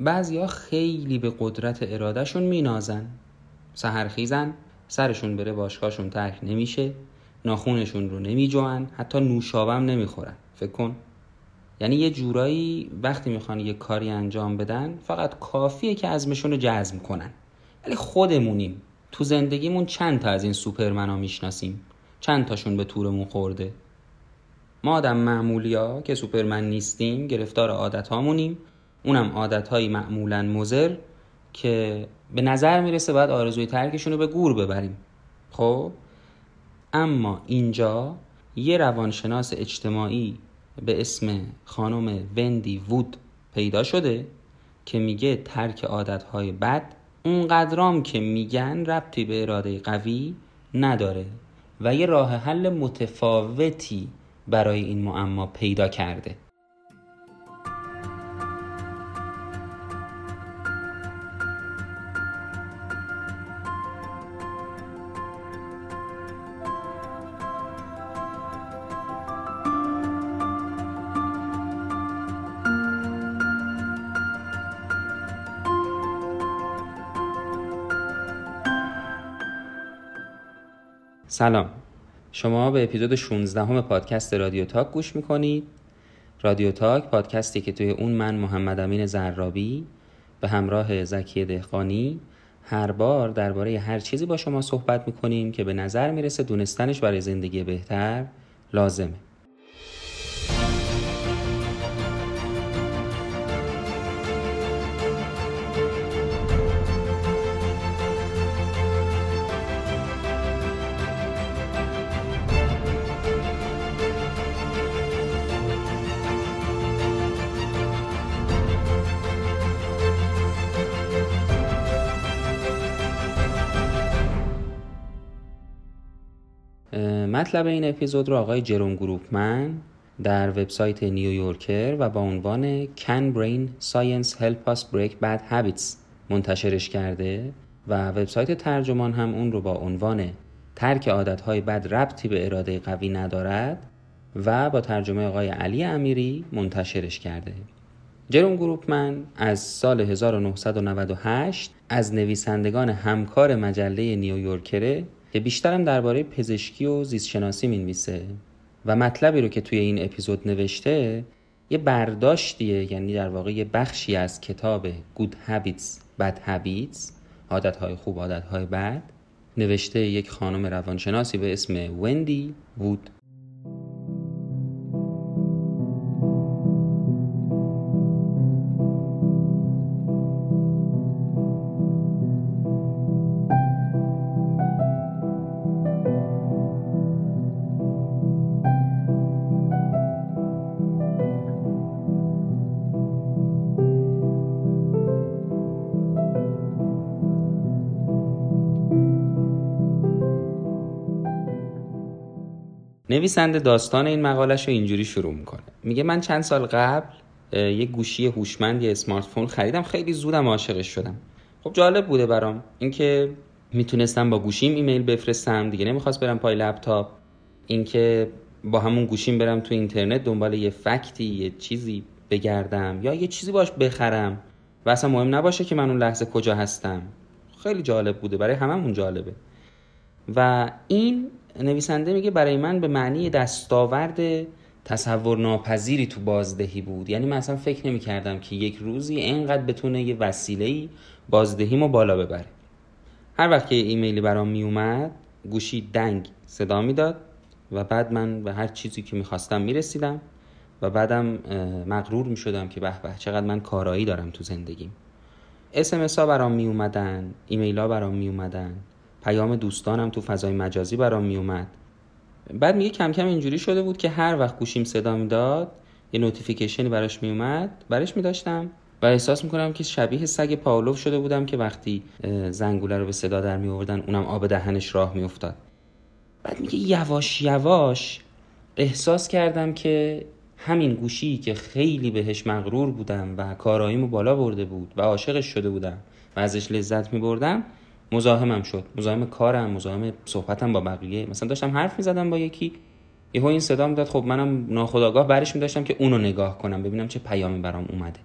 بعضیا خیلی به قدرت ارادهشون مینازن. سهرخیزن سرشون بره باشگاهشون ترک نمیشه ناخونشون رو نمیجوان حتی نوشابم نمی‌خورن. فکر کن. یعنی یه جورایی وقتی می‌خوان یه کاری انجام بدن فقط کافیه که ازمشون رو جزم کنن. ولی خودمونیم. تو زندگیمون چند تا از این سوپرمنا می‌شناسیم. چند تاشون به تورمون خورده. ما آدم معمولی ها که سوپرمن نیستیم گرفتار عادت هامونیم اونم عادت های معمولا مزر که به نظر می‌رسه باید آرزوی ترکشون رو به گور ببریم. خب؟ اما اینجا یه روانشناس اجتماعی به اسم خانم وندی وود پیدا شده که میگه ترک عادتهای بد اونقدرام که میگن ربطی به اراده قوی نداره و یه راه حل متفاوتی برای این معما پیدا کرده. سلام. شما به اپیزود 16 همه پادکست رادیو تاک گوش می‌کنید. رادیو تاک پادکستی که توی اون من محمد امین زرابی به همراه زکی دهقانی هر بار درباره هر چیزی با شما صحبت می‌کنیم که به نظر می‌رسه دونستنش برای زندگی بهتر لازمه. مطلب این اپیزود رو آقای جروم گروپمن در وبسایت نیویورکر و با عنوان Can Brain Science Help Us Break Bad Habits منتشرش کرده و وبسایت ترجمان هم اون رو با عنوان ترک عادتهای بد ربطی به اراده قوی ندارد و با ترجمه آقای علی امیری منتشرش کرده. جروم گروپمن از سال 1998 از نویسندگان همکار مجله نیویورکره که بیشترم درباره پزشکی و زیستشناسی می‌نویسه و مطلبی رو که توی این اپیزود نوشته یه برداشتیه یعنی در واقع یه بخشی از کتاب Good Habits Bad Habits عادتهای خوب عادتهای بد نوشته یک خانم روانشناسی به اسم وندی وود نویسنده داستان این مقالش رو اینجوری شروع می‌کنه. میگه من چند سال قبل یه گوشی هوشمند یه اسمارت فون خریدم. خیلی زودم عاشقش شدم. خب جالب بوده برام اینکه می‌تونستم با گوشیم ایمیل بفرستم. دیگه نمی‌خواست برم پای لپتاپ. اینکه با همون گوشیم برم تو اینترنت دنبال یه فکتی یه چیزی بگردم یا یه چیزی باش بخرم. و اصلا مهم نباشه که من اون لحظه کجا هستم. خیلی جالب بوده. برای هممون جالبه. و این نویسنده میگه برای من به معنی دستاورد تصور ناپذیری تو بازدهی بود. یعنی من اصلا فکر نمی کردم که یک روزی اینقدر بتونه یه وسیله بازدهیمو بالا ببره. هر وقت که ایمیلی برام می اومد گوشی دنگ صدا می‌داد و بعد من به هر چیزی که می‌خواستم می‌رسیدم و بعدم مغرور می شدم که به به چقدر من کارایی دارم تو زندگیم. SMS ها برام می اومدن ایمیل ها برام می اومدن پیام دوستانم تو فضای مجازی برام میومد بعد میگه کم کم اینجوری شده بود که هر وقت گوشیم صدا می‌داد یه notification ی براش میومد برش میداشتم و احساس می‌کنم که شبیه سگ پاولوف شده بودم که وقتی زنگوله رو به صدا در میارن اونم آب دهنش راه میافتاد. بعد میگه یواش یواش احساس کردم که همین گوشی که خیلی بهش مغرور بودم و کاراییمو بالا برده بود و عاشقش شده بودم و ازش لذت می بردم مزاحمم شد. مزاحم کارم مزاحم صحبتم با بقیه. مثلا داشتم حرف می‌زدم با یکی. یهو این صدا می‌داد. خب منم ناخداگاه برش میداشتم که اونو نگاه کنم ببینم چه پیامی برام اومده.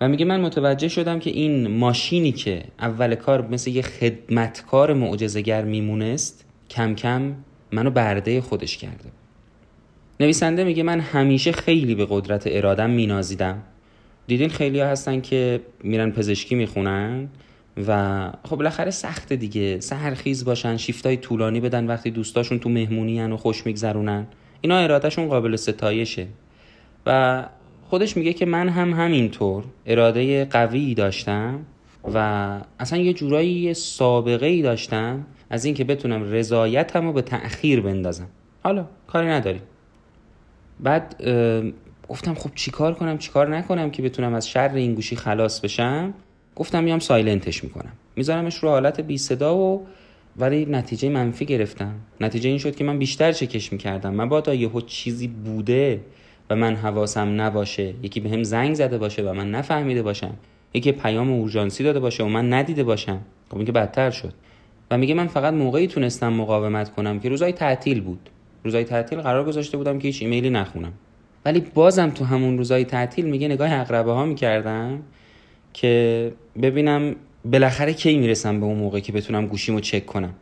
و میگه من متوجه شدم که این ماشینی که اول کار مثل یه خدمتکار معجزه‌گر میمونست کم کم منو برده خودش کرده. نویسنده میگه من همیشه خیلی به قدرت ارادم مینازیدم. دیدین خیلی ها هستن که میرن پزشکی می‌خونن؟ و خب بالاخره سخت دیگه. سهرخیز باشن شیفتای طولانی بدن وقتی دوستاشون تو مهمونی و خوش میگذرونن. اینا ارادهشون قابل ستایشه. و خودش میگه که من هم همینطور اراده قوی داشتم و اصلا یه جورایی سابقه ای داشتم از اینکه بتونم رضایتم رو به تأخیر بندازم. حالا کاری نداریم. بعد گفتم خب چیکار کنم چیکار نکنم که بتونم از شر این گوشی خلاص بشم؟ گفتم میام سایلنتش می‌کنم. میذارمش رو حالت بی صدا و ولی نتیجه منفی گرفتم. نتیجه این شد که من بیشتر چکش می‌کردم. من بادا یهو چیزی بوده و من حواسم نباشه. یکی به هم زنگ زده باشه و من نفهمیده باشم. یکی پیام اورژانسی داده باشه و من ندیده باشم. خب این که بدتر شد. و میگه من فقط موقعی تونستم مقاومت کنم که روزای تعطیل بود. روزای تعطیل قرار گذاشته بودم که هیچ ایمیلی نخونم. ولی بازم تو همون روزای تعطیل میگه نگاه اقربه ها می‌کردم. که ببینم بالاخره کی می‌رسم به اون موقع که بتونم گوشیمو چک کنم.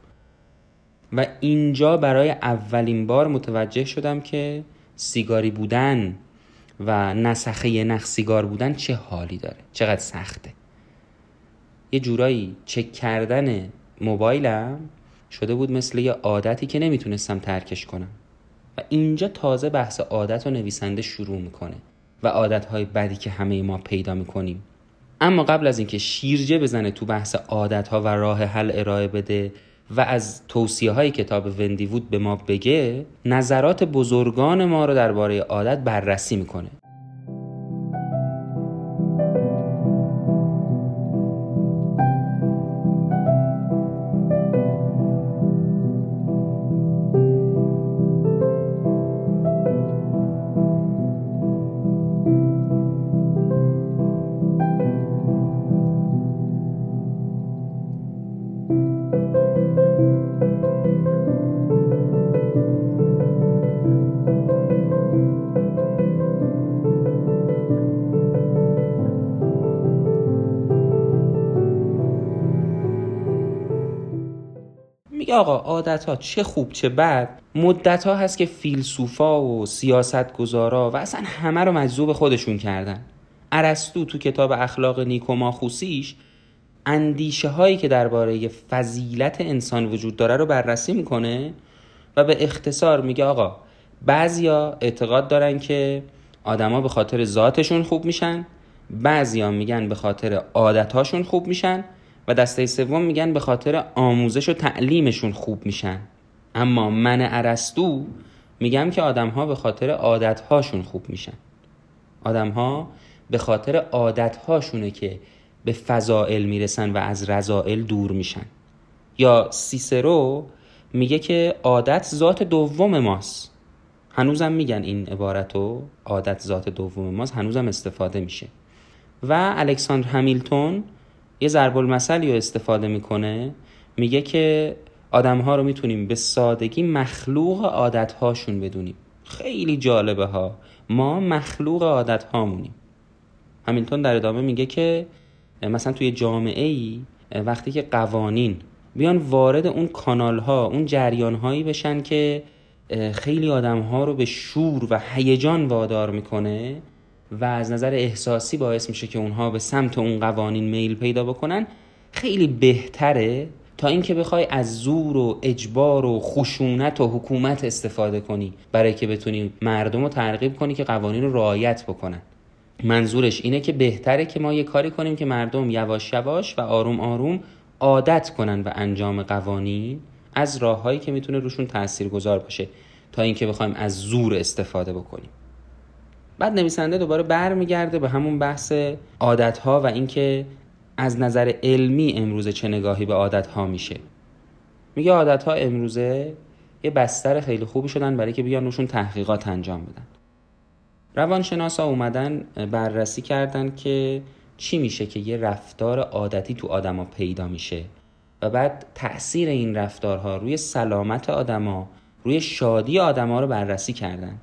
و اینجا برای اولین بار متوجه شدم که سیگاری بودن و نسخه نخ سیگار بودن چه حالی داره چقدر سخته. یه جورایی چک کردن موبایلم شده بود مثل یه عادتی که نمی‌تونستم ترکش کنم. و اینجا تازه بحث عادت و نویسنده شروع می‌کنه و عادتهای بدی که همه ما پیدا می‌کنیم. اما قبل از اینکه شیرجه بزنه تو بحث عادتها و راه حل ارائه بده و از توصیه های کتاب وندی وود به ما بگه نظرات بزرگان ما رو درباره عادت بررسی می‌کنه. آقا عادت ها چه خوب چه بد مدت ها هست که فیلسوفا و سیاست گذارا و اصلا همه رو مجذوب خودشون کردن. ارسطو تو کتاب اخلاق نیکو خوسیش اندیشه هایی که درباره فضیلت انسان وجود داره رو بررسی می‌کنه و به اختصار میگه آقا بعضیا اعتقاد دارن که آدما به خاطر ذاتشون خوب میشن بعضیا میگن به خاطر عادتهاشون خوب میشن. و دسته سوم میگن به خاطر آموزش و تعلیمشون خوب میشن. اما من ارسطو میگم که آدم ها به خاطر عادت هاشون خوب میشن. آدم ها به خاطر عادت هاشونه که به فضائل می‌رسن و از رضائل دور میشن. یا سیسرو میگه که عادت ذات دوم ماست. هنوزم میگن این عبارتو عادت ذات دوم ماست هنوزم استفاده میشه. و الکساندر همیلتون یه ضرب المثلی رو استفاده می‌کنه میگه که آدم ها رو می‌تونیم به سادگی مخلوق عادت هاشون بدونیم. خیلی جالبه ها. ما مخلوق عادت هامونیم همیلتون در ادامه میگه که مثلا توی جامعه ای وقتی که قوانین بیان وارد اون کانال ها اون جریان هایی بشن که خیلی آدم ها رو به شور و هیجان وادار می‌کنه و از نظر احساسی باعث میشه که اونها به سمت اون قوانین میل پیدا بکنن خیلی بهتره تا اینکه بخوای از زور و اجبار و خشونت و حکومت استفاده کنی برای که بتونی مردم رو ترغیب کنی که قوانین رو رعایت بکنن. منظورش اینه که بهتره که ما یه کاری کنیم که مردم یواش یواش و آروم آروم عادت کنن به انجام قوانین از راههایی که می‌تونه روشون تأثیر گذار باشه تا اینکه بخوایم از زور استفاده بکنیم. بعد نویسنده دوباره برمیگرده به همون بحث عادت ها و اینکه از نظر علمی امروزه چه نگاهی به عادت ها میشه. میگه عادت ها امروزه یه بستر خیلی خوبی شدن برای که بیان روشون تحقیقات انجام بدن. روانشناسا اومدن بررسی کردن که چی میشه که یه رفتار عادتی تو آدما پیدا میشه و بعد تاثیر این رفتارها روی سلامت آدما روی شادی آدما رو بررسی کردن.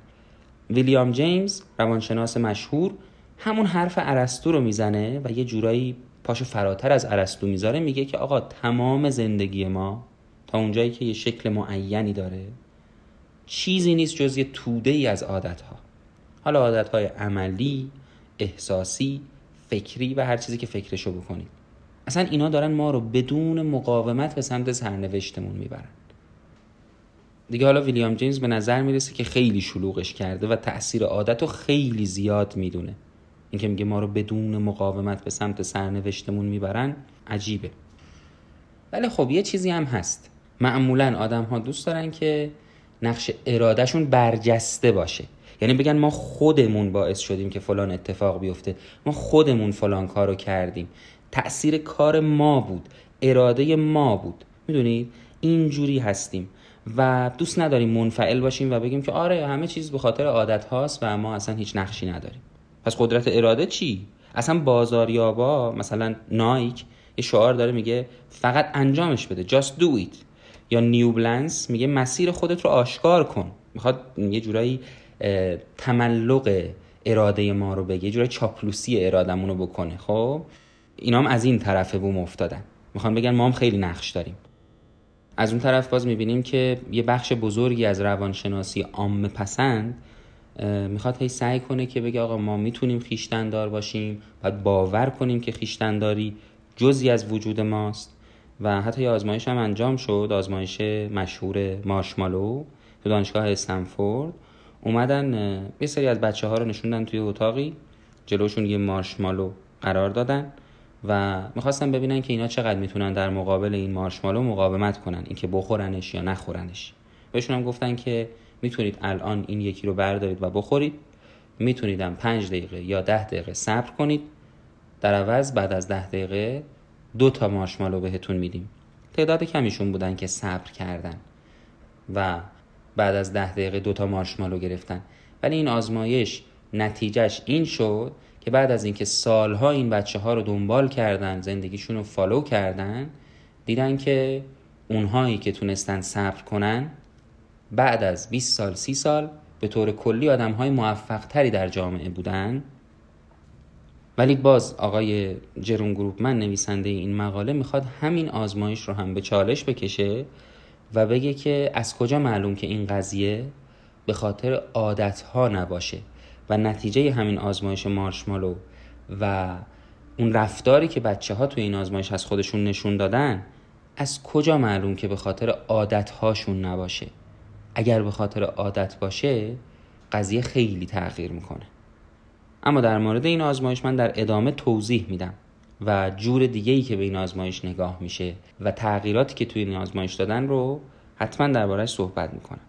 ویلیام جیمز روانشناس مشهور همون حرف ارسطو رو می‌زنه و یه جورایی پاشو فراتر از ارسطو می‌ذاره میگه که آقا تمام زندگی ما تا اونجایی که یه شکل معینی داره چیزی نیست جز یه توده ای از عادت ها حالا عادت های عملی احساسی فکری و هر چیزی که فکرشو بکنید اصلا اینا دارن ما رو بدون مقاومت به سمت سرنوشتمون می‌برن. دیگه حالا ویلیام جیمز به نظر می‌رسه که خیلی شلوغش کرده و تاثیر عادت رو خیلی زیاد می‌دونه. اینکه میگه ما رو بدون مقاومت به سمت سرنوشتمون می‌برن عجیبه. ولی خب یه چیزی هم هست. معمولا آدم ها دوست دارن که نقش ارادهشون برجسته باشه. یعنی بگن ما خودمون باعث شدیم که فلان اتفاق بیفته. ما خودمون فلان کارو کردیم. تأثیر کار ما بود. اراده ما بود. می‌دونید؟ اینجوری هستیم. و دوست نداریم منفعل باشیم و بگیم که آره همه چیز به خاطر عادت هاست و ما اصلا هیچ نقشی نداریم. پس قدرت اراده چی؟ اصلا بازاریابا مثلا نایک یه شعار داره میگه فقط انجامش بده just do it. یا نیوبلنس میگه مسیر خودت رو آشکار کن. می‌خواد یه جورایی تملق اراده ما رو بگه یه جورایی چاپلوسی ارادمون رو بکنه. خب؟ اینا هم از این طرف بوم افتادن. می‌خوان بگن ما هم خیلی نقش داریم. از اون طرف باز می‌بینیم که یه بخش بزرگی از روانشناسی عام پسند می‌خواد هی سعی کنه که بگه آقا ما می‌تونیم خیشتندار باشیم باید باور کنیم که خیشتنداری جزی از وجود ماست و حتی یه آزمایش هم انجام شد آزمایش مشهور مارشمالو تو دانشگاه استنفورد. اومدن یه سری از بچه ها رو نشوندن توی اتاقی جلوشون یه مارشمالو قرار دادن. و می‌خواستن ببینن که اینا چقدر می‌تونن در مقابل این مارشمالو مقاومت کنن اینکه بخورنش یا نخورنش. بهشون هم گفتن که می‌تونید الان این یکی رو بردارید و بخورید. می‌تونید هم پنج دقیقه یا ده دقیقه صبر کنید. در عوض بعد از ده دقیقه دو تا مارشمالو بهتون میدیم. تعداد کمیشون بودن که صبر کردن و بعد از ده دقیقه دو تا مارشمالو گرفتن. ولی این آزمایش نتیجهش این شد که بعد از اینکه سالها این بچه ها رو دنبال کردن زندگیشون رو فالو کردن دیدن که اونهایی که تونستن صبر کنن بعد از 20 سال 30 سال به طور کلی آدم های موفق تری در جامعه بودن. ولی باز آقای جرون گروپ من نویسنده این مقاله می‌خواد همین آزمایش رو هم به چالش بکشه و بگه که از کجا معلوم که این قضیه به خاطر عادت ها نباشه. و نتیجه همین آزمایش مارشمالو و اون رفتاری که بچه ها توی این آزمایش از خودشون نشون دادن از کجا معلوم که به خاطر عادت هاشون نباشه؟ اگر به خاطر عادت باشه قضیه خیلی تغییر می‌کنه. اما در مورد این آزمایش من در ادامه توضیح میدم و جور دیگه ای که به این آزمایش نگاه میشه و تغییراتی که توی این آزمایش دادن رو حتما دربارهش صحبت می‌کنم.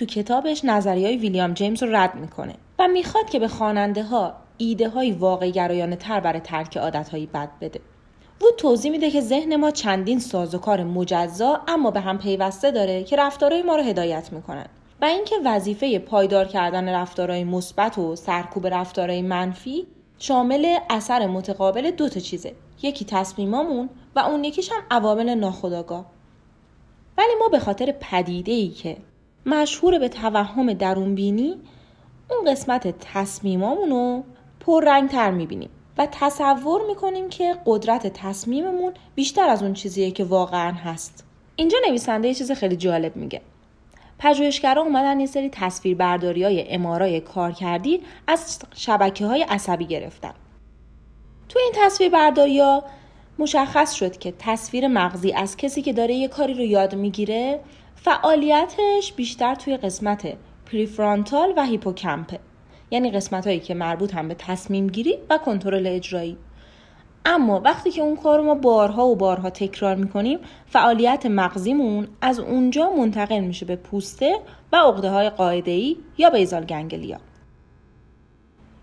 تو کتابش نظریه های ویلیام جیمز رو رد می‌کنه و می‌خواد که به خواننده ها ایده های واقع گرایانه تر برای ترک عادت هایی بد بده. وود توضیح میده که ذهن ما چندین سازوکار مجزا اما به هم پیوسته داره که رفتارهای ما رو هدایت می‌کنن و اینکه وظیفه پایدار کردن رفتارهای مثبت و سرکوب رفتارهای منفی شامل اثر متقابل دو تا چیزه یکی تصمیمامون و اون یکیش هم عوامل ناخودآگاه ولی ما به خاطر پدیده ای که مشهور به توهم درونبینی اون قسمت تصمیمامون رو پررنگتر می‌بینیم و تصور می‌کنیم که قدرت تصمیممون بیشتر از اون چیزیه که واقعا هست. اینجا نویسنده یه چیز خیلی جالب میگه. پژوهشگرا اومدن یه سری تصویر برداری های امارای کار کردی از شبکه های عصبی گرفتن. تو این تصویر برداری ها مشخص شد که تصویر مغزی از کسی که داره یه کاری رو یاد می‌گیره فعالیتش بیشتر توی قسمت پریفرانتال و هیپوکمپه یعنی قسمت هایی که مربوط هم به تصمیم گیری و کنترل اجرایی. اما وقتی که اون کار رو ما بارها و بارها تکرار می‌کنیم فعالیت مغزیمون از اونجا منتقل میشه به پوسته و عقده های قاعده ای یا بیزال گنگلیا.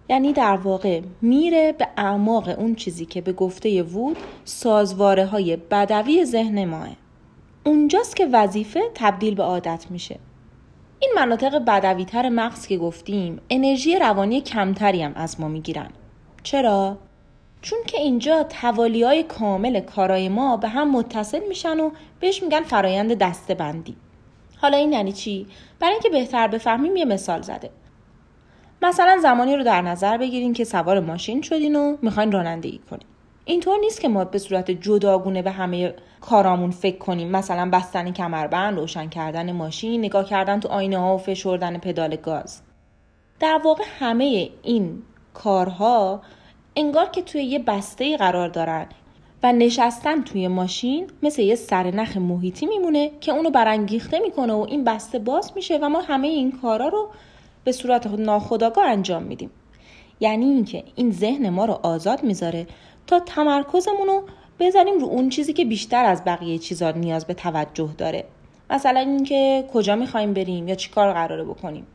یعنی در واقع میره به اعماق اون چیزی که به گفته وود سازواره های بدوی ذهن ماه. اونجاست که وظیفه تبدیل به عادت میشه. این مناطق بدویتر مغز که گفتیم انرژی روانی کمتری هم از ما می‌گیرن. چرا؟ چون که اینجا توالی های کامل کارای ما به هم متصل میشن و بهش میگن فرایند دسته بندی حالا این یعنی چی؟ برای اینکه بهتر بفهمیم یه مثال زده. مثلا زمانی رو در نظر بگیرین که سوار ماشین شدین و می‌خواین رانندگی کنین. اینطور نیست که ما به صورت جداگونه به همه کارامون فکر کنیم. مثلا بستن کمربند روشن کردن ماشین نگاه کردن تو آینه ها و فشردن پدال گاز. در واقع همه این کارها انگار که توی یه بسته قرار دارن و نشستن توی ماشین مثل یه سرنخ محیطی میمونه که اونو برانگیخته می‌کنه و این بسته باز میشه و ما همه این کارا رو به صورت ناخودآگاه انجام میدیم. یعنی اینکه این ذهن ما رو آزاد می‌ذاره تا تمرکزمون رو بذاریم رو اون چیزی که بیشتر از بقیه چیزا نیاز به توجه داره. مثلا اینکه کجا می‌خوایم بریم یا چیکار قراره بکنیم.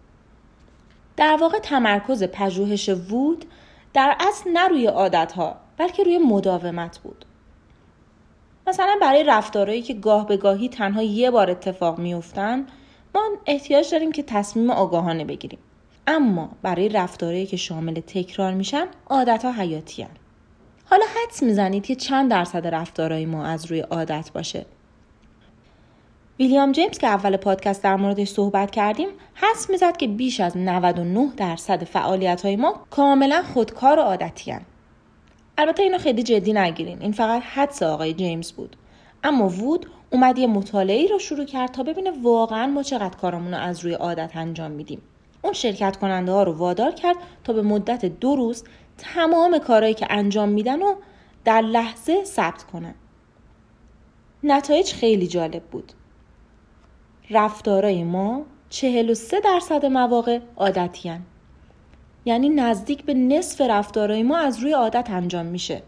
در واقع تمرکز پژوهش وود در اصل نه روی عادت ها بلکه روی مداومت بود. مثلا برای رفتارهایی که گاه به گاهی تنها یه بار اتفاق میفتن ما احتیاج داریم که تصمیم آگاهانه بگیریم. اما برای رفتارهایی که شامل تکرار میشن عادت ها حیاتی هن. حالا حدس می‌زنید که چند درصد رفتارهای ما از روی عادت باشه؟ ویلیام جیمز که اول پادکست در موردش صحبت کردیم حس می‌زد که بیش از 99 درصد فعالیت های ما کاملا خودکار و عادتی هن. البته اینو خیلی جدی نگیرین این فقط حدس آقای جیمز بود. اما وود اومد یه مطالعه رو شروع کرد تا ببینه واقعا ما چقدر کارمون رو از روی عادت انجام میدیم. اون شرکت کننده ها رو وادار کرد تا به مدت دو روز تمام کارهایی که انجام میدن و در لحظه ثبت کنن. نتایج خیلی جالب بود. رفتارای ما 43 درصد مواقع عادتی یعنی نزدیک به نصف رفتارای ما از روی عادت انجام میشه.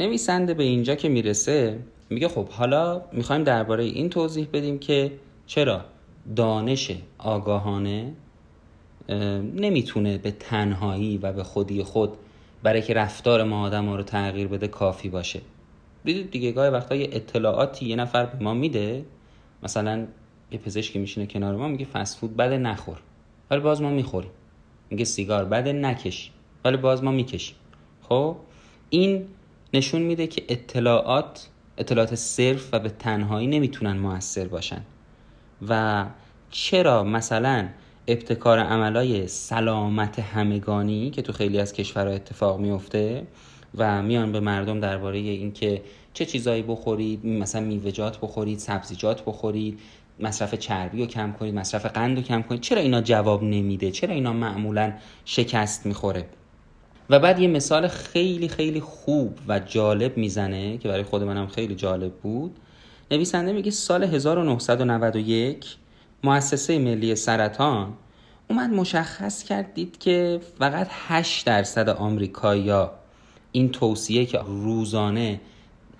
نویسنده به اینجا که می‌رسه میگه خب حالا می‌خوایم درباره این توضیح بدیم که چرا دانش آگاهانه نمی‌تونه به تنهایی و به خودی خود برای که رفتار ما آدم ها رو تغییر بده کافی باشه. دیدید دیگه گاهی وقتا یه اطلاعاتی یه نفر به ما میده. مثلا یه پزشکی میشینه کنار ما میگه فست فود بده نخور. ولی باز ما می‌خوریم. میگه سیگار بده نکش. ولی باز ما می‌کشیم. خب؟ این نشون میده که اطلاعات اطلاعات صرف و به تنهایی نمی‌تونن موثر باشن. و چرا مثلا ابتکار عملای سلامت همگانی که تو خیلی از کشورها اتفاق میفته و میان به مردم درباره اینکه چه چیزایی بخورید مثلا میوه‌جات بخورید سبزیجات بخورید مصرف چربی رو کم کنید مصرف قند رو کم کنید چرا اینا جواب نمیده؟ چرا اینا معمولا شکست می‌خوره؟ و بعد یه مثال خیلی خیلی خوب و جالب می‌زنه که برای خود منم خیلی جالب بود. نویسنده میگه سال 1991 مؤسسه ملی سرطان اومد مشخص کردید که فقط 8 درصد آمریکایی‌ها این توصیه که روزانه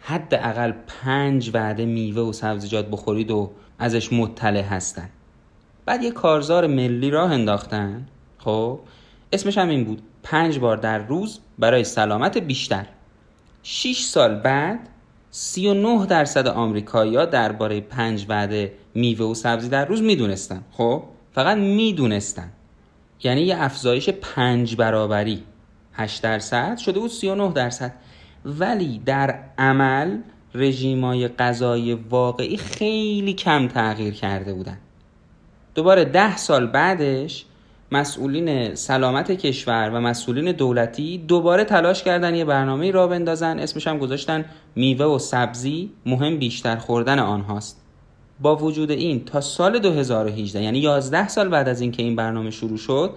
حداقل پنج وعده میوه و سبزیجات بخورید و ازش مطلع هستن. بعد یه کارزار ملی راه انداختن. خب؟ اسمش هم این بود. پنج بار در روز برای سلامت بیشتر. 6 سال بعد 39 درصد آمریکایی‌ها درباره پنج وعده میوه و سبزی در روز می‌دونستن. خب فقط می‌دونستن. یعنی یه افزایش پنج برابری. 8 درصد شده بود 39 درصد. ولی در عمل رژیمای غذایی واقعی خیلی کم تغییر کرده بودن. دوباره ده سال بعدش مسئولین سلامت کشور و مسئولین دولتی دوباره تلاش کردن یه برنامه را بندازن. اسمش هم گذاشتن میوه و سبزی مهم بیشتر خوردن آنهاست. با وجود این تا سال 2018 یعنی 11 سال بعد از اینکه این برنامه شروع شد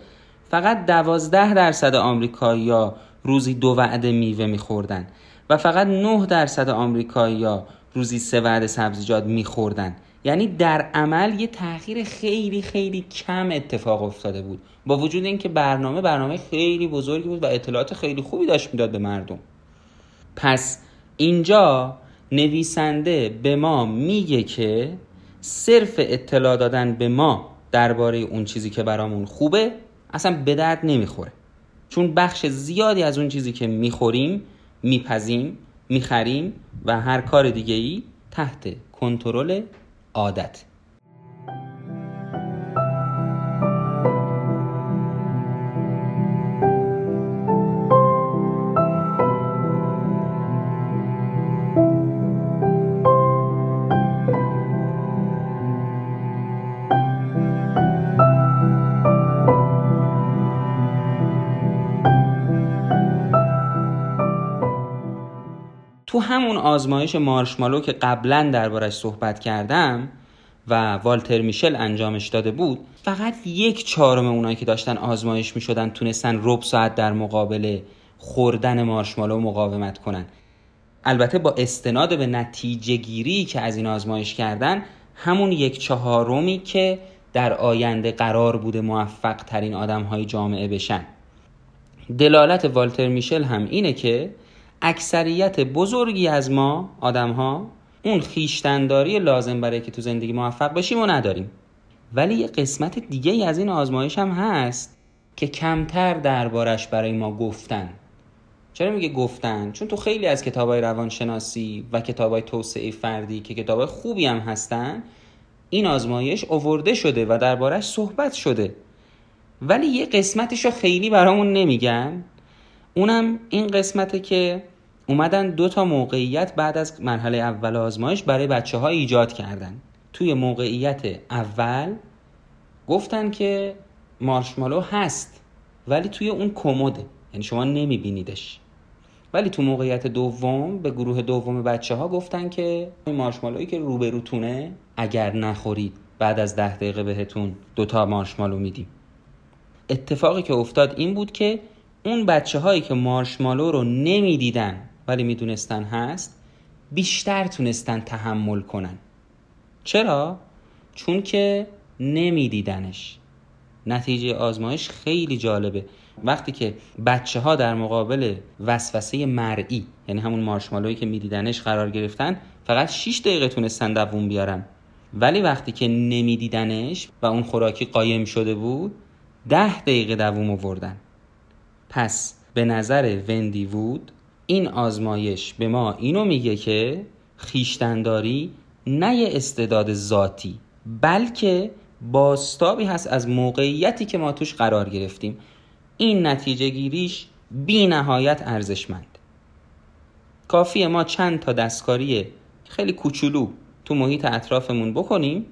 فقط 12 درصد آمریکایی‌ها روزی دو وعده میوه میخوردن و فقط 9 درصد آمریکایی‌ها روزی سه وعده سبزیجات میخوردن. یعنی در عمل یه تغییر خیلی خیلی کم اتفاق افتاده بود. با وجود اینکه برنامه برنامه خیلی بزرگی بود و اطلاعات خیلی خوبی داشت می‌داد به مردم. پس اینجا نویسنده به ما میگه که صرف اطلاع دادن به ما درباره اون چیزی که برامون خوبه اصلا به درد نمی‌خوره. چون بخش زیادی از اون چیزی که می‌خوریم میپزیم می‌خریم و هر کار دیگه ای تحت کنترل عادت. آزمایش مارشمالو که قبلا دربارش صحبت کردم و والتر میشل انجامش داده بود فقط یک چهارم اونایی که داشتن آزمایش می‌شدن تونستن رب ساعت در مقابل خوردن مارشمالو مقاومت کنن. البته با استناد به نتیجه گیری که از این آزمایش کردن همون یک چهارمی که در آینده قرار بوده موفق ترین آدم های جامعه بشن. دلالت والتر میشل هم اینه که اکثریت بزرگی از ما آدم ها اون خیشتنداری لازم برای که تو زندگی موفق بشیم و نداریم. ولی یه قسمت دیگه ای از این آزمایش هم هست که کمتر دربارش برای ما گفتن. چرا میگه گفتن؟ چون تو خیلی از کتابای روانشناسی و کتابای توسعه فردی که کتابای خوبی هم هستن این آزمایش اوورده شده و دربارش صحبت شده. ولی یه قسمتش رو خیلی برامون نمیگن. اونم این قسمته که اومدن دو تا موقعیت بعد از مرحله اول آزمایش برای بچه ها ایجاد کردن. توی موقعیت اول گفتن که مارشمالو هست ولی توی اون کموده یعنی شما نمیبینیدش. ولی تو موقعیت دوم به گروه دوم بچه ها گفتن که این مارشمالویی که روبروتونه اگر نخورید بعد از ده دقیقه بهتون دوتا مارشمالو میدیم. اتفاقی که افتاد این بود که اون بچه هایی که مارشمالو رو نمی‌دیدن ولی می‌دونستن هست بیشتر تونستن تحمل کنن. چرا؟ چون که نمیدیدنش. نتیجه آزمایش خیلی جالبه. وقتی که بچه ها در مقابل وسوسه مرئی یعنی همون مارشمالویی که میدیدنش قرار گرفتن فقط 6 دقیقه تونستن دووم بیارن. ولی وقتی که نمیدیدنش و اون خوراکی قایم شده بود ده دقیقه دووم آوردن پس به نظر وندی وود این آزمایش به ما اینو میگه که خیشتنداری نه یه استعداد ذاتی بلکه باستابی هست از موقعیتی که ما توش قرار گرفتیم. این نتیجه گیریش بی نهایت ارزشمند. کافیه ما چند تا دستکاری خیلی کوچولو تو محیط اطرافمون بکنیم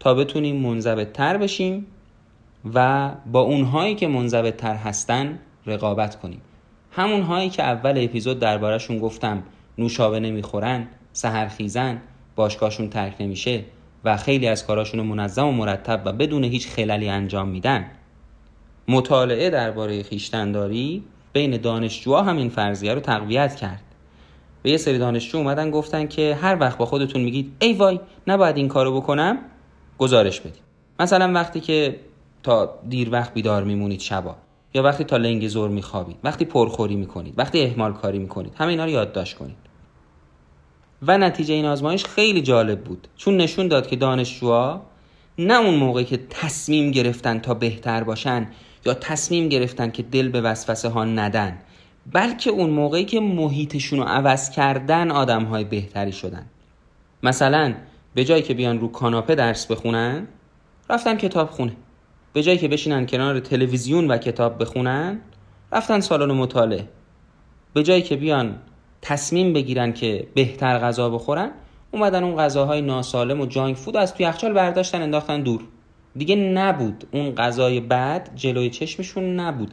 تا بتونیم منضبط تر بشیم و با اونهایی که منضبط تر هستن رقابت کنیم. همون هایی که اول اپیزود دربارهشون گفتم. نوشابه نمی‌خورن سهرخیزن باشگاهشون ترک نمیشه و خیلی از کاراشون منظم و مرتب و بدون هیچ خللی انجام میدن. مطالعه درباره خیشتنداری بین دانشجوها هم این فرضیه رو تقویت کرد. به یه سری دانشجو اومدن گفتن که هر وقت با خودتون میگید ای وای نباید این کارو بکنم؟ گزارش بدید. مثلا وقتی که تا دیر وقت بیدار میمونید شبا. یا وقتی تا لنگ زور میخوابید وقتی پرخوری می‌کنید وقتی اهمال کاری می‌کنید همه اینا رو یادداشت کنید. و نتیجه این آزمایش خیلی جالب بود. چون نشون داد که دانشجوها نه اون موقعی که تصمیم گرفتن تا بهتر باشن یا تصمیم گرفتن که دل به وسوسه ها ندن بلکه اون موقعی که محیطشون رو عوض کردن آدم های بهتری شدن. مثلا به جایی که بیان رو کاناپه درس بخونن رفتن کتاب خونه. به جایی که بشینن کنار تلویزیون و کتاب بخونن رفتن سالن مطالعه. به جایی که بیان تصمیم بگیرن که بهتر غذا بخورن اومدن اون غذاهای ناسالم و جانک فود از توی یخچال برداشتن انداختن دور. دیگه نبود اون غذای بد جلوی چشمشون نبود.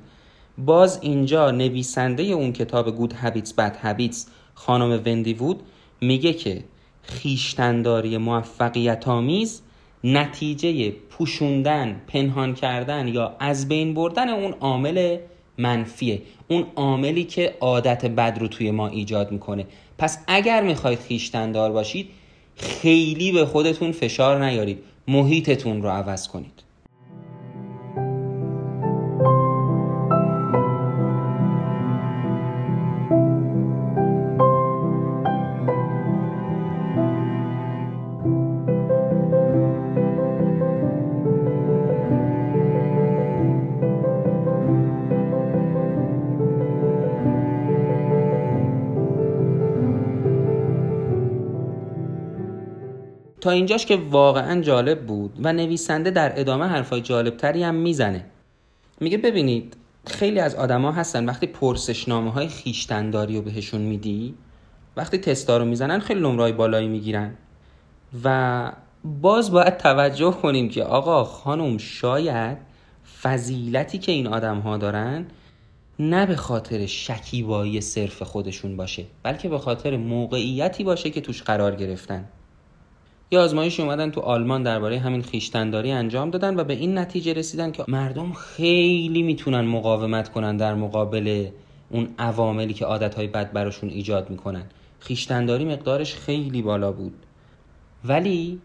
باز اینجا نویسنده اون کتاب گود هابیتس بد هابیتس خانم وندی وود میگه که خیشتنداری موفقیت آمیز نتیجه پوشوندن پنهان کردن یا از بین بردن اون عامل منفیه. اون عاملی که عادت بد رو توی ما ایجاد می‌کنه. پس اگر می‌خواید خیشتندار باشید خیلی به خودتون فشار نیارید. محیطتون رو عوض کنید. اینجاش که واقعا جالب بود و نویسنده در ادامه حرفای جالبتری هم می‌زنه. میگه ببینید خیلی از آدما هستن وقتی پرسشنامه های خیشتنداری رو بهشون میدی وقتی تستا رو می‌زنن خیلی نمرای بالایی می‌گیرن. و باز باید توجه کنیم که آقا خانم شاید فضیلتی که این آدم ها دارن نه به خاطر شکیبایی صرف خودشون باشه بلکه به خاطر موقعیتی باشه که توش قرار گرفتن. یه آزمایشی اومدن تو آلمان درباره همین خیشتنداری انجام دادن و به این نتیجه رسیدن که مردم خیلی می‌تونن مقاومت کنن در مقابل اون عواملی که عادتهای بد براشون ایجاد می‌کنن. خیشتنداری مقدارش خیلی بالا بود. ولی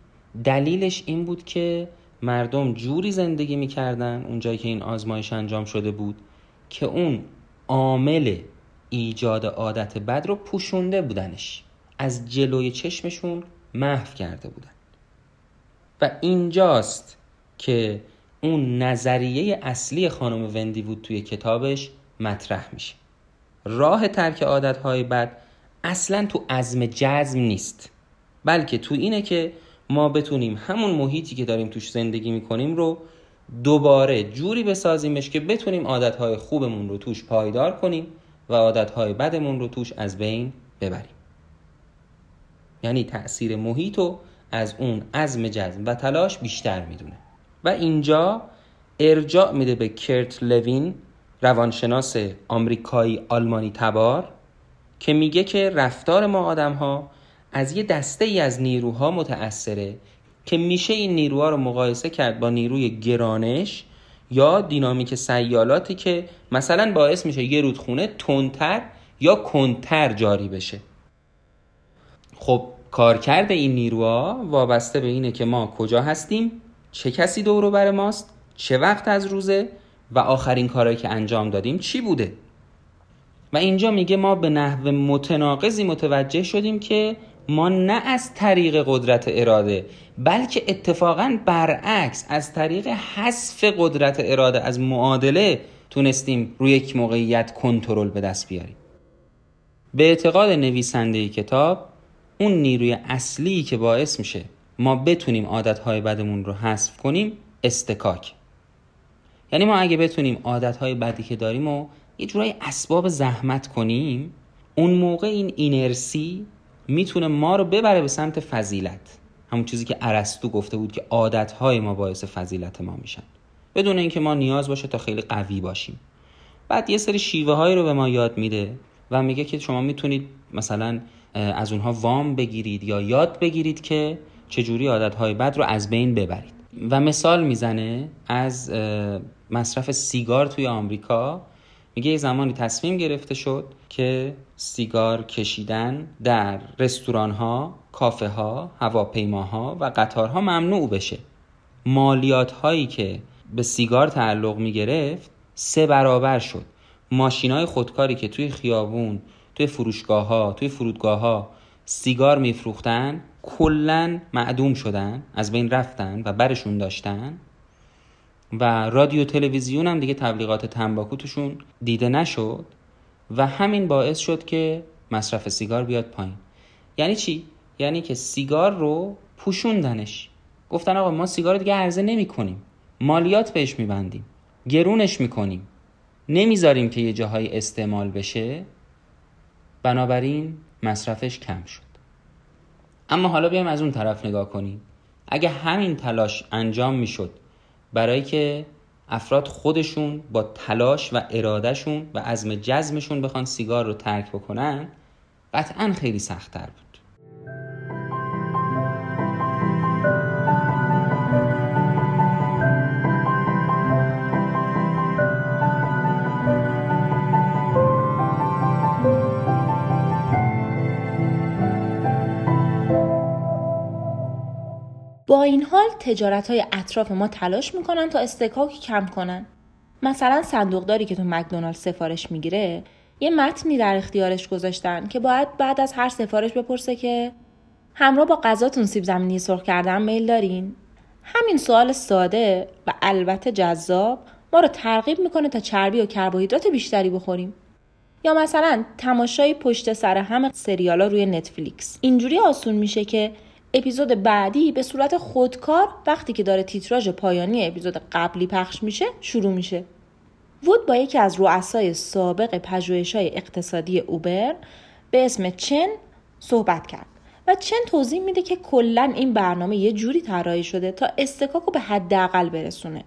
دلیلش این بود که مردم جوری زندگی می‌کردن اونجایی که این آزمایش انجام شده بود که اون عامل ایجاد عادت بد رو پوشونده بودنش. از جلوی چشمشون محو کرده بودن. و اینجاست که اون نظریه اصلی خانم وندی بود توی کتابش مطرح میشه. راه ترک عادتهای بد اصلا تو عزم جزم نیست. بلکه تو اینه که ما بتونیم همون محیطی که داریم توش زندگی می‌کنیم رو دوباره جوری بسازیمش که بتونیم عادتهای خوبمون رو توش پایدار کنیم و عادتهای بدمون رو توش از بین ببریم. یعنی تاثیر محیط و از اون عزم جزم و تلاش بیشتر می‌دونه. و اینجا ارجاع میده به کرت لوین روانشناس آمریکایی آلمانی تبار که میگه که رفتار ما آدم ها از یه دسته ای از نیروها متأثره که میشه این نیروها رو مقایسه کرد با نیروی گرانش یا دینامیک سیالاتی که مثلا باعث میشه یه رودخونه تندتر یا کندتر جاری بشه. خب کارکرد این نیروها وابسته به اینه که ما کجا هستیم چه کسی دور بر ماست چه وقت از روزه و آخرین کارهایی که انجام دادیم چی بوده. و اینجا میگه ما به نحو متناقضی متوجه شدیم که ما نه از طریق قدرت اراده بلکه اتفاقا برعکس از طریق حذف قدرت اراده از معادله تونستیم روی یک موقعیت کنترل به دست بیاریم. به اعتقاد نویسنده کتاب اون نیروی اصلی که باعث میشه ما بتونیم عادتهای بدمون رو حذف کنیم استکاک. یعنی ما اگه بتونیم عادتهای بدی که داریم و یه جورایی اسباب زحمت کنیم اون موقع این اینرسی می‌تونه ما رو ببره به سمت فضیلت. همون چیزی که ارسطو گفته بود که عادتهای ما باعث فضیلت ما میشن. بدون اینکه ما نیاز باشه تا خیلی قوی باشیم. بعد یه سری شیوه هایی رو به ما یاد میده و میگه که شما می‌تونید مثلا از اونها وام بگیرید یا یاد بگیرید که چجوری عادتهای بد رو از بین ببرید. و مثال می‌زنه از مصرف سیگار توی آمریکا. میگه یه زمانی تصمیم گرفته شد که سیگار کشیدن در رستوران ها، کافه ها، هواپیماها و قطارها ممنوع بشه. مالیات هایی که به سیگار تعلق می گرفت سه برابر شد. ماشین های خودکاری که توی خیابون توی فروشگاه ها توی فرودگاه ها سیگار میفروختن کلا معدوم شدن از بین رفتن و برشون داشتن. و رادیو تلویزیون هم دیگه تبلیغات تنباکو توشون دیده نشد و همین باعث شد که مصرف سیگار بیاد پایین. یعنی چی؟ یعنی که سیگار رو پوشوندنش. گفتن آقا ما سیگار دیگه عرضه نمی کنیم مالیات بهش میبندیم. گرونش می‌کنیم. نمی‌ذاریم که یه جاهای استعمال بشه. بنابراین مصرفش کم شد. اما حالا بیایم از اون طرف نگاه کنیم. اگه همین تلاش انجام می‌شد برای که افراد خودشون با تلاش و ارادهشون و عزم جزمشون بخوان سیگار رو ترک بکنن قطعا خیلی سختتر بود. این حال تجارت های اطراف ما تلاش می‌کنن تا استکاکی کم کنن. مثلا صندوقداری که تو مکدونالد سفارش می‌گیره یه متنی در اختیارش گذاشتن که باید بعد از هر سفارش بپرسه که همراه با غذاتون سیب زمینی سرخ کردن میل دارین. همین سوال ساده و البته جذاب ما رو ترغیب می‌کنه تا چربی و کربوهیدرات بیشتری بخوریم. یا مثلا تماشای پشت سر هم سریالا روی نتفلیکس. اینجوری آسون میشه که اپیزود بعدی به صورت خودکار وقتی که داره تیتراژ پایانی اپیزود قبلی پخش میشه شروع میشه. وود با یکی از رؤسای سابق پژوهش‌های اقتصادی Uber به اسم چن صحبت کرد و چن توضیح میده که کلا این برنامه یه جوری طراحی شده تا اصطکاکو به حداقل برسونه.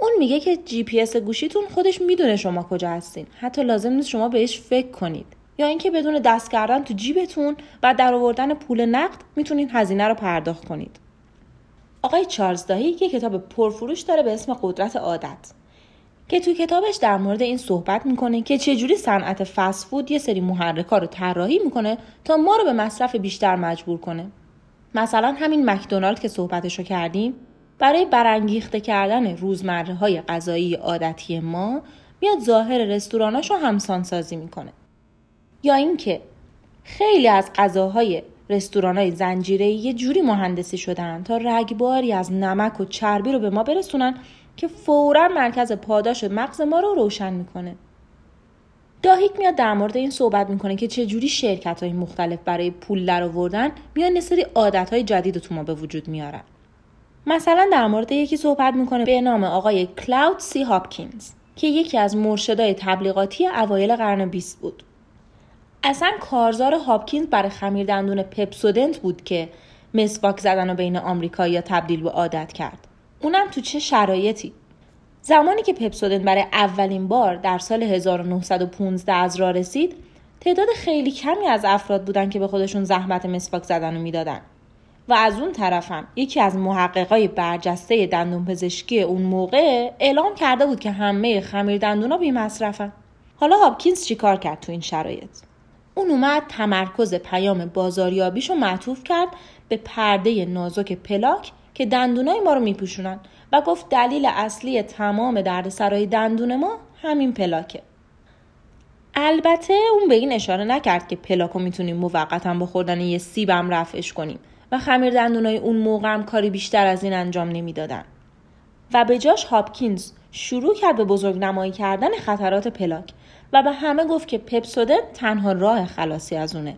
اون میگه که جی پی اس گوشیتون خودش می‌دونه شما کجا هستین. حتی لازم نیست شما بهش فکر کنید. یا اینکه بدون دست کردن تو جیبتون و در آوردن پول نقد می‌تونین هزینه رو پرداخت کنید. آقای چارلز داهی یه کتاب پرفروش داره به اسم قدرت عادت که توی کتابش در مورد این صحبت می‌کنه که چجوری صنعت فسفود یه سری محرکا رو طراحی می‌کنه تا ما رو به مصرف بیشتر مجبور کنه. مثلا همین مکدونالد که صحبتش رو کردیم برای برانگیخته کردن روزمره های غذایی عادتی ما میاد ظاهر رستوراناش رو همسان سازی می‌کنه. یا اینکه خیلی از غذاهای رستوران های زنجیره یه جوری مهندسی شدن تا رگباری از نمک و چربی رو به ما برسونن که فورا مرکز پاداش مغز ما رو روشن می‌کنه. داهیک میاد در مورد این صحبت می‌کنه که چجوری شرکت های مختلف برای پول در آوردن میان سری عادت های جدید تو ما به وجود میارن. مثلا در مورد یکی صحبت می‌کنه به نام آقای کلاود سی هاپکینز که یکی از مرشدای تبلیغاتی اوایل قرن 20 بود. اصلا کارزار هاپکینز برای خمیر دندون پپسودنت بود که مسواک زدن و بین آمریکایی تبدیل به عادت کرد. اونم تو چه شرایطی؟ زمانی که پپسودنت برای اولین بار در سال 1915 از راه رسید تعداد خیلی کمی از افراد بودن که به خودشون زحمت مسواک زدن رو می‌دادن. و از اون طرفم یکی از محققای برجسته دندون پزشکی اون موقع اعلام کرده بود که همه خمیر دندونا بی مصرفن حالا هاپکینز چیکار کرد تو این شرایط؟ اون اومد تمرکز پیام بازاریابیشو معطوف کرد به پرده نازک پلاک که دندونای ما رو میپوشونن و گفت دلیل اصلی تمام دردسرای دندون ما همین پلاکه. البته اون به این اشاره نکرد که پلاکو می‌تونیم موقتا با خوردن یه سیبم رفعش کنیم و خمیر دندونای اون موقع هم کاری بیشتر از این انجام نمی‌دادن. و به جاش هاپکینز شروع کرد به بزرگ نمایی کردن خطرات پلاک. و به همه گفت که پپسودن تنها راه خلاصی از اونه.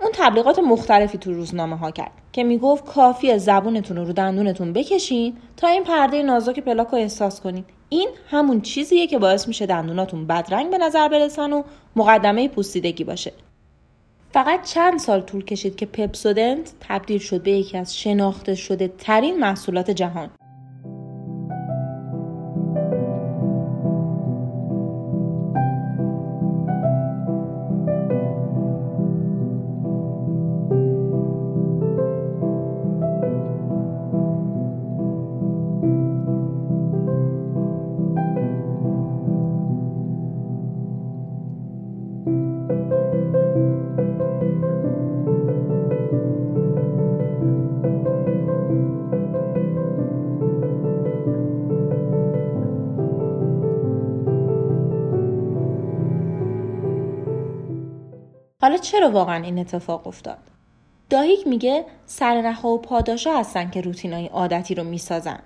اون تبلیغات مختلفی تو روزنامه ها کرد که می‌گفت کافی زبونتون رو دندونتون بکشین تا این پرده نازک پلاک رو احساس کنین. این همون چیزیه که باعث میشه دندوناتون بدرنگ به نظر برسن و مقدمه پوسیدگی باشه. فقط چند سال طول کشید که پپسودنت تبدیل شد به یکی از شناخته شده ترین محصولات جهان. چرا واقعا این اتفاق افتاد؟ داهیک میگه سرنخها و پاداشا هستن که روتینای عادتی رو می‌سازن.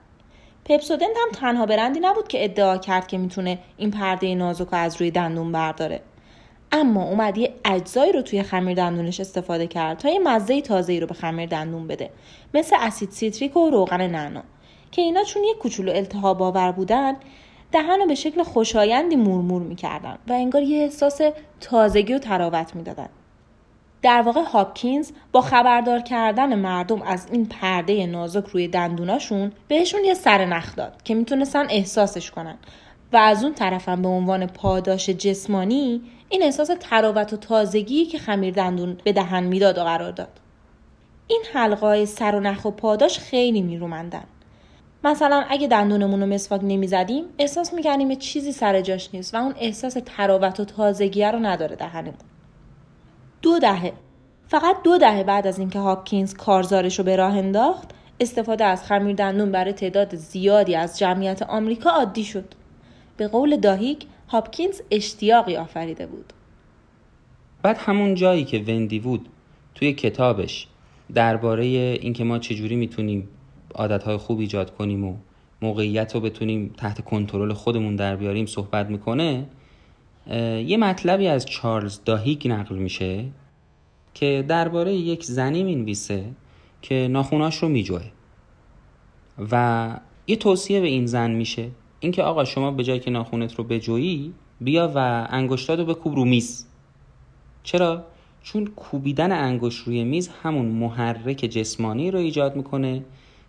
پپسودنت هم تنها برندی نبود که ادعا کرد که می‌تونه این پرده نازک از روی دندون برداره. اما اومد یه اجزایی رو توی خمیر دندونش استفاده کرد تا یه مزه تازه‌ای رو به خمیر دندون بده. مثل اسید سیتریک و روغن نعنا که اینا چون یه کوچولو التهاب آور بودن دهن رو به شکل خوشایندی مورمور می‌کردن و انگار یه احساس تازگی و تراوت می‌دادن. در واقع هاپکینز با خبردار کردن مردم از این پرده نازک روی دندوناشون بهشون یه سرنخ داد که می‌تونستن احساسش کنن. و از اون طرفم به عنوان پاداش جسمانی این احساس تراوت و تازگی که خمیر دندون به دهن می‌داد و قرار داد. این حلقه های سر و نخ و پاداش خیلی میرومندن. مثلا اگه دندونمون رو مسواک نمی‌زدیم احساس می‌کردیم چیزی سر جاش نیست و اون احساس تراوت و تازگی رو نداره دهنمون. دو دهه. فقط دو دهه بعد از اینکه هاپکینز کارزارش رو به راه انداخت استفاده از خمیر دندون برای تعداد زیادی از جمعیت آمریکا عادی شد. به قول داهیک هاپکینز اشتیاقی آفریده بود. بعد همون جایی که وندی وود توی کتابش درباره اینکه ما چجوری می‌تونیم عادتهای خوب ایجاد کنیم و موقعیت رو بتونیم تحت کنترل خودمون در بیاریم صحبت می‌کنه یه مطلبی از چارلز داهیگ نقل میشه که درباره یک زنی می‌نویسه که ناخوناش رو میجوه. و یه توصیه به این زن میشه اینکه آقا شما به جای که ناخونت رو بجویی بیا و انگشتات رو بکوب رو میز. چرا؟ چون کوبیدن انگشت روی میز همون محرک جسمانی رو ایجاد می‌کنه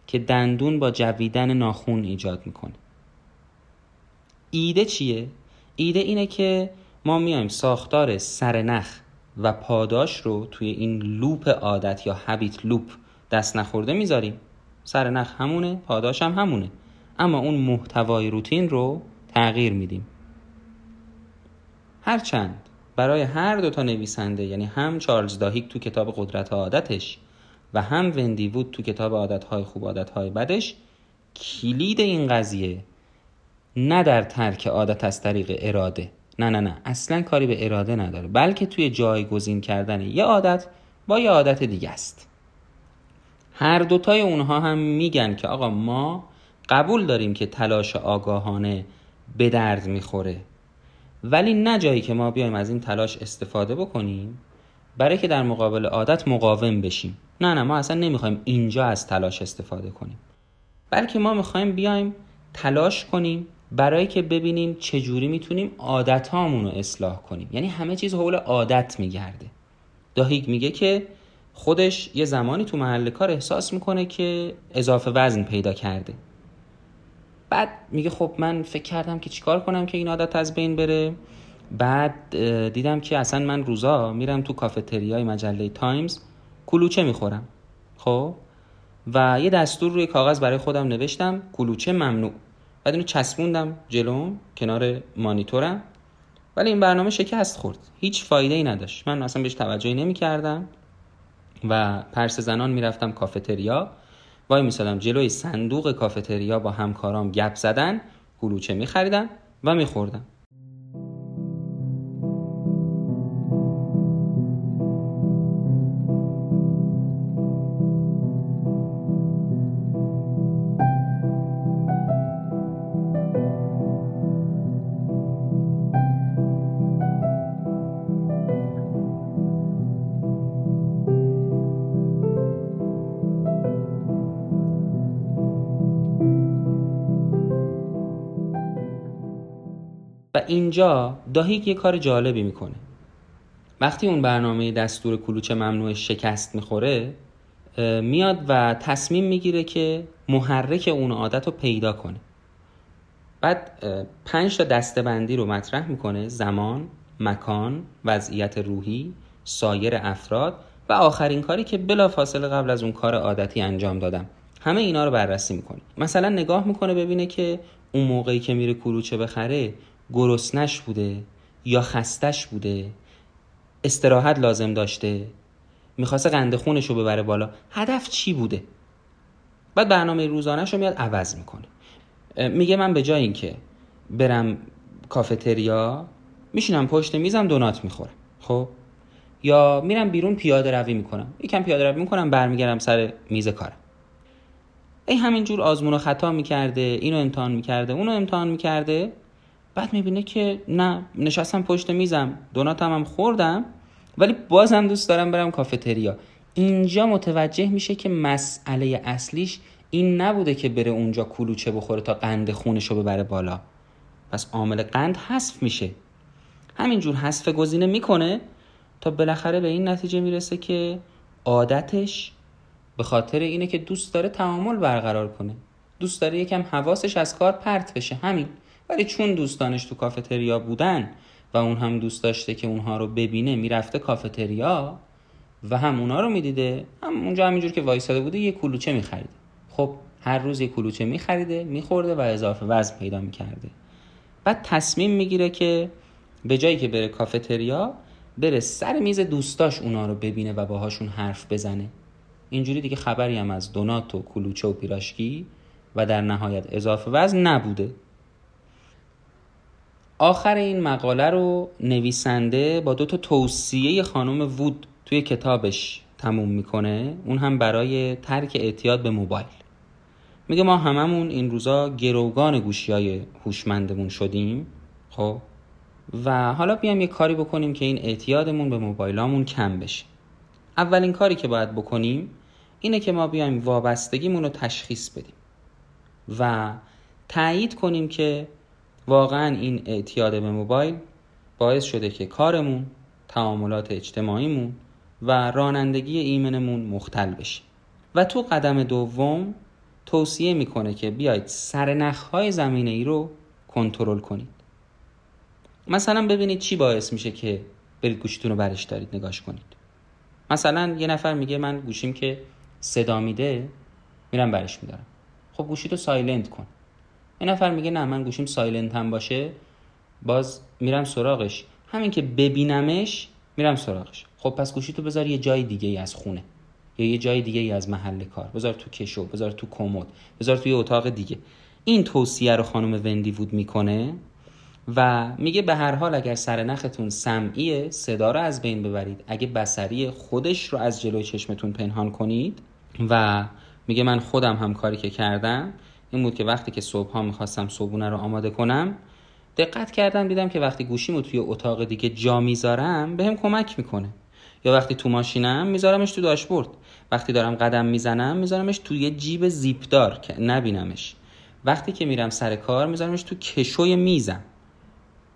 که دندون با جویدن ناخون ایجاد می‌کنه. ایده چیه؟ ایده اینه که ما میایم ساختار سرنخ و پاداش رو توی این لوپ عادت یا هبیت لوپ دست نخورده می‌ذاریم. سرنخ همونه پاداش هم همونه. اما اون محتوای روتین رو تغییر میدیم. هرچند برای هر دو تا نویسنده یعنی هم چارلز داهیک تو کتاب قدرت عادتش و هم وندی وود تو کتاب عادتهای خوب عادتهای بدش کلید این قضیه نه در ترک عادت از طریق اراده. نه نه نه. اصلا کاری به اراده نداره. بلکه توی جایگزین کردن یه عادت با یه عادت دیگه است. هر دوتای اونها هم میگن که آقا ما قبول داریم که تلاش آگاهانه به درد می‌خوره. ولی نه جایی که ما بیایم از این تلاش استفاده بکنیم برای که در مقابل عادت مقاوم بشیم. نه نه ما اصلا نمی‌خوایم اینجا از تلاش استفاده کنیم. بلکه ما می‌خوایم بیایم تلاش کنیم برای که ببینیم چجوری می‌تونیم عادت رو اصلاح کنیم. یعنی همه چیز حول عادت میگرده. داهیگ میگه که خودش یه زمانی تو محل کار احساس می‌کنه که اضافه وزن پیدا کرده. بعد میگه خب من فکر کردم که چیکار کنم که این عادت از بین بره. بعد دیدم که اصلا من روزا میرم تو کافتریای مجله تایمز کلوچه می‌خورم. خب؟ و یه دستور روی کاغذ برای خودم نوشتم کلوچه ممنوع. بعد اینو چسبوندم جلوم کنار مانیتورم. ولی این برنامه شکست خورد. هیچ فایده ای نداشت. من اصلا بهش توجهی نمی کردم و پرس زنان می‌رفتم کافتریا. وای میسادم جلوی صندوق کافتریا با همکارام گپ زدن کلوچه میخریدم و میخوردم اینجا داهیک یه کار جالبی می‌کنه. وقتی اون برنامه دستور کلوچه ممنوع شکست می‌خوره میاد و تصمیم می‌گیره که محرک اون عادت رو پیدا کنه. بعد پنج تا دستبندی رو مطرح می‌کنه زمان، مکان، وضعیت روحی، سایر افراد و آخرین کاری که بلا فاصله قبل از اون کار عادتی انجام دادم. همه اینا رو بررسی می‌کنه. مثلا نگاه می‌کنه ببینه که اون موقعی که میره کلوچه بخره گرسنش بوده یا خستش بوده؟ استراحت لازم داشته؟ می‌خواسته قند خونش رو ببره بالا؟ هدف چی بوده؟ بعد برنامه روزانهش رو میاد عوض می‌کنه. میگه من به جای اینکه برم کافتریا میشینم پشت میزم دونات می‌خورم خب؟ یا میرم بیرون پیاده روی می‌کنم. یکم پیاده روی می‌کنم برمیگردم سر میز کارم. ای همینجور آزمون و خطا می‌کرده اینو امتحان می‌کرده اونو امتحان می‌کرده. بعد می‌بینه که نه نشستم پشت میزم دوناتم هم خوردم ولی بازم دوست دارم برم کافتریا. اینجا متوجه میشه که مسئله اصلیش این نبوده که بره اونجا کلوچه بخوره تا قند خونش رو ببره بالا. پس عامل قند حذف میشه. همینجور حذف گزینه می‌کنه تا بالاخره به این نتیجه می‌رسه که عادتش به خاطر اینه که دوست داره تعامل برقرار کنه. دوست داره یکم حواسش از کار پرت بشه. همین. ولی چون دوستانش تو کافتریا بودن و اون هم دوست داشته که اونها رو ببینه می‌رفته کافتریا و هم اونها رو می‌دیده هم اونجا همینجور که وایساده بوده یه کلوچه میخریده. خب هر روز یه کلوچه میخریده میخورده و اضافه وزن پیدا می‌کرده. بعد تصمیم می‌گیره که به جایی که بره کافتریا بره سر میز دوستاش اونا رو ببینه و باهاشون حرف بزنه. اینجوری دیگه خبری هم از دونات و کلوچه و پیراشکی و در نهایت اضافه وزن نبوده. آخر این مقاله رو نویسنده با دو تا توصیه خانم وود توی کتابش تموم می‌کنه. اون هم برای ترک اعتیاد به موبایل. میگه ما هممون این روزا گروگان گوشی های هوشمندمون شدیم خب؟ و حالا بیام یه کاری بکنیم که این اعتیادمون به موبایلامون کم بشه. اولین کاری که باید بکنیم اینه که ما بیایم وابستگیمون رو تشخیص بدیم و تایید کنیم که واقعا این اعتیاد به موبایل باعث شده که کارمون تعاملات اجتماعیمون و رانندگی ایمنمون مختل بشه. و تو قدم دوم توصیه می‌کنه که بیاید سرنخهای زمینه ای رو کنترل کنید. مثلا ببینید چی باعث میشه که برید گوشیتون رو برش دارید نگاش کنید. مثلا یه نفر میگه من گوشیم که صدا میده میرم برش میدارم. خب گوشی تو silent کن. یه نفر میگه نه من گوشیم silent هم باشه. باز میرم سراغش. همین که ببینمش میرم سراغش. خب پس گوشی تو بذار یه جای دیگه ای از خونه. یا یه جای دیگه ای از محل کار. بذار تو کشو بذار تو کمد بذار توی اتاق دیگه. این توصیه رو خانم وندی وود می‌کنه و میگه به هر حال اگر سرنختون سمعیه صدا رو از بین ببرید. اگه بسری خودش رو از جلوی چشمتون پنهان کنید و میگه من خودم هم کاری که کردم این بود که وقتی که صبح ها می‌خواستم صبحونه رو آماده کنم دقت کردم دیدم که وقتی گوشیمو توی اتاق دیگه جا می‌ذارم بهم کمک می‌کنه. یا وقتی تو ماشینم میذارمش تو داشبورد. وقتی دارم قدم می‌زنم میذارمش توی جیب زیپدار که نبینمش. وقتی که میرم سر کار میذارمش تو کشوی میزم.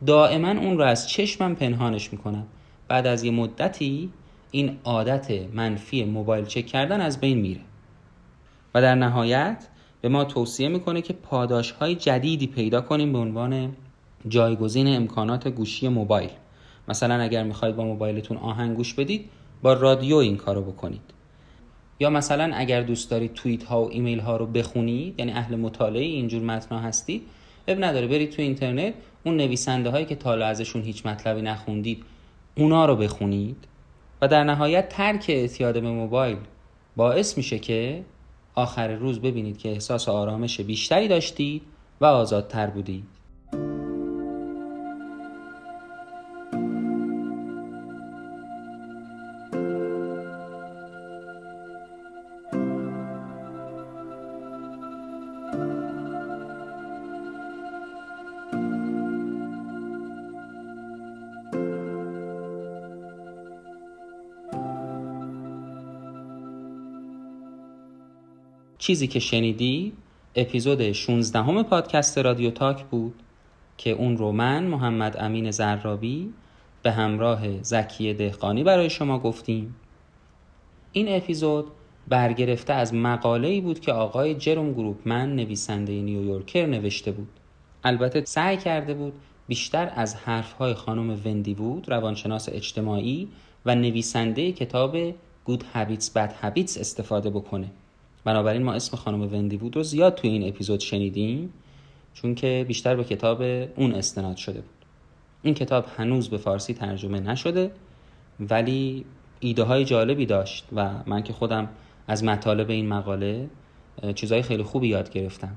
دائما اون رو از چشمم پنهانش می‌کنم. بعد از یه مدتی این عادت منفی موبایل چک کردن از بین میره. و در نهایت به ما توصیه می‌کنه که پاداش های جدیدی پیدا کنیم به عنوان جایگزین امکانات گوشی موبایل. مثلا اگر می‌خواید با موبایلتون آهنگ گوش بدید با رادیو این کارو بکنید. یا مثلا اگر دوست دارید توییت ها و ایمیل ها رو بخونید یعنی اهل مطالعه اینجور متن هستید اب نداره برید تو اینترنت اون نویسنده هایی که تالا ازشون هیچ مطلبی نخوندید اونا رو بخونید و در نهایت ترک اعتیاد به موبایل باعث میشه که آخر روز ببینید که احساس آرامش بیشتری داشتید و آزادتر بودید چیزی که شنیدی اپیزود 16 همه پادکست رادیو تاک بود که اون رو من محمد امین زرابی به همراه زکیه دهقانی برای شما گفتیم. این اپیزود برگرفته از مقاله ای بود که آقای جروم گروپ من نویسنده نیویورکر نوشته بود. البته سعی کرده بود بیشتر از حرفهای خانم وندی بود روانشناس اجتماعی و نویسنده کتاب Good Habits Bad Habits استفاده بکنه. بنابراین ما اسم خانم وندی بود رو زیاد توی این اپیزود شنیدیم چون که بیشتر به کتاب اون استناد شده بود. این کتاب هنوز به فارسی ترجمه نشده ولی ایده های جالبی داشت و من که خودم از مطالب این مقاله چیزهای خیلی خوبی یاد گرفتم.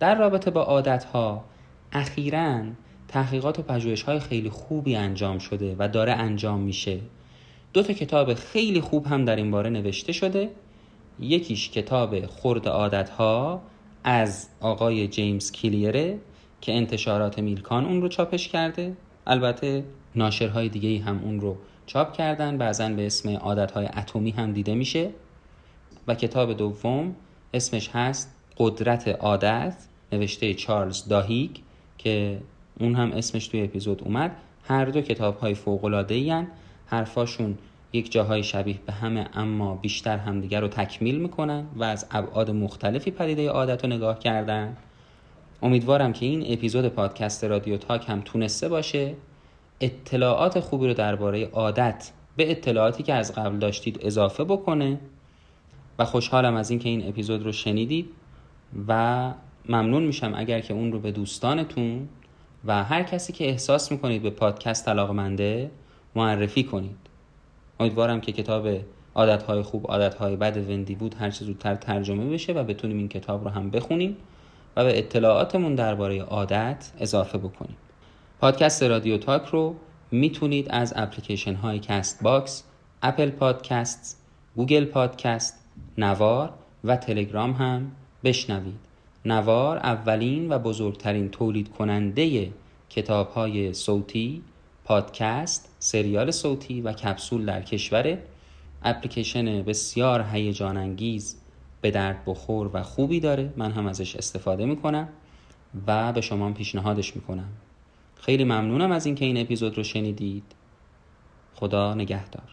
در رابطه با عادت ها اخیرا تحقیقات و پژوهش های خیلی خوبی انجام شده و داره انجام میشه. دو تا کتاب خیلی خوب هم در این باره نوشته شده. یکیش کتاب خرد عادت ها از آقای جیمز کلیره که انتشارات میلکان اون رو چاپش کرده. البته ناشرهای دیگه هم اون رو چاپ کردن. بعضا به اسم عادت های اتمی هم دیده میشه. و کتاب دوم اسمش هست قدرت عادت نوشته چارلز داهیگ که اون هم اسمش توی اپیزود اومد. هر دو کتاب های فوق العاده حرفاشون یک جاهای شبیه به همه اما بیشتر همدیگر رو تکمیل می‌کنن و از ابعاد مختلفی پدیده عادت رو نگاه کردن. امیدوارم که این اپیزود پادکست رادیو تاک هم تونسته باشه. اطلاعات خوبی رو درباره عادت به اطلاعاتی که از قبل داشتید اضافه بکنه و خوشحالم از اینکه این اپیزود رو شنیدید و ممنون میشم اگر که اون رو به دوستانتون و هر کسی که احساس می‌کنید به پادکست علاقمنده معرفی کنید. امیدوارم که کتاب عادتهای خوب عادتهای بد وندی وود هر چه زودتر ترجمه بشه و بتونیم این کتاب رو هم بخونیم و به اطلاعاتمون درباره عادت اضافه بکنیم پادکست رادیو تاک رو می‌تونید از اپلیکیشن های Castbox، Apple Podcast، گوگل پادکست، نوار و تلگرام هم بشنوید. نوار اولین و بزرگترین تولید کننده کتاب های صوتی، پادکست، سریال صوتی و کپسول در کشور. اپلیکیشن بسیار هیجان انگیز به درد بخور و خوبی داره. من هم ازش استفاده می‌کنم و به شما پیشنهادش می‌کنم. خیلی ممنونم از اینکه این اپیزود رو شنیدید. خدا نگهدار.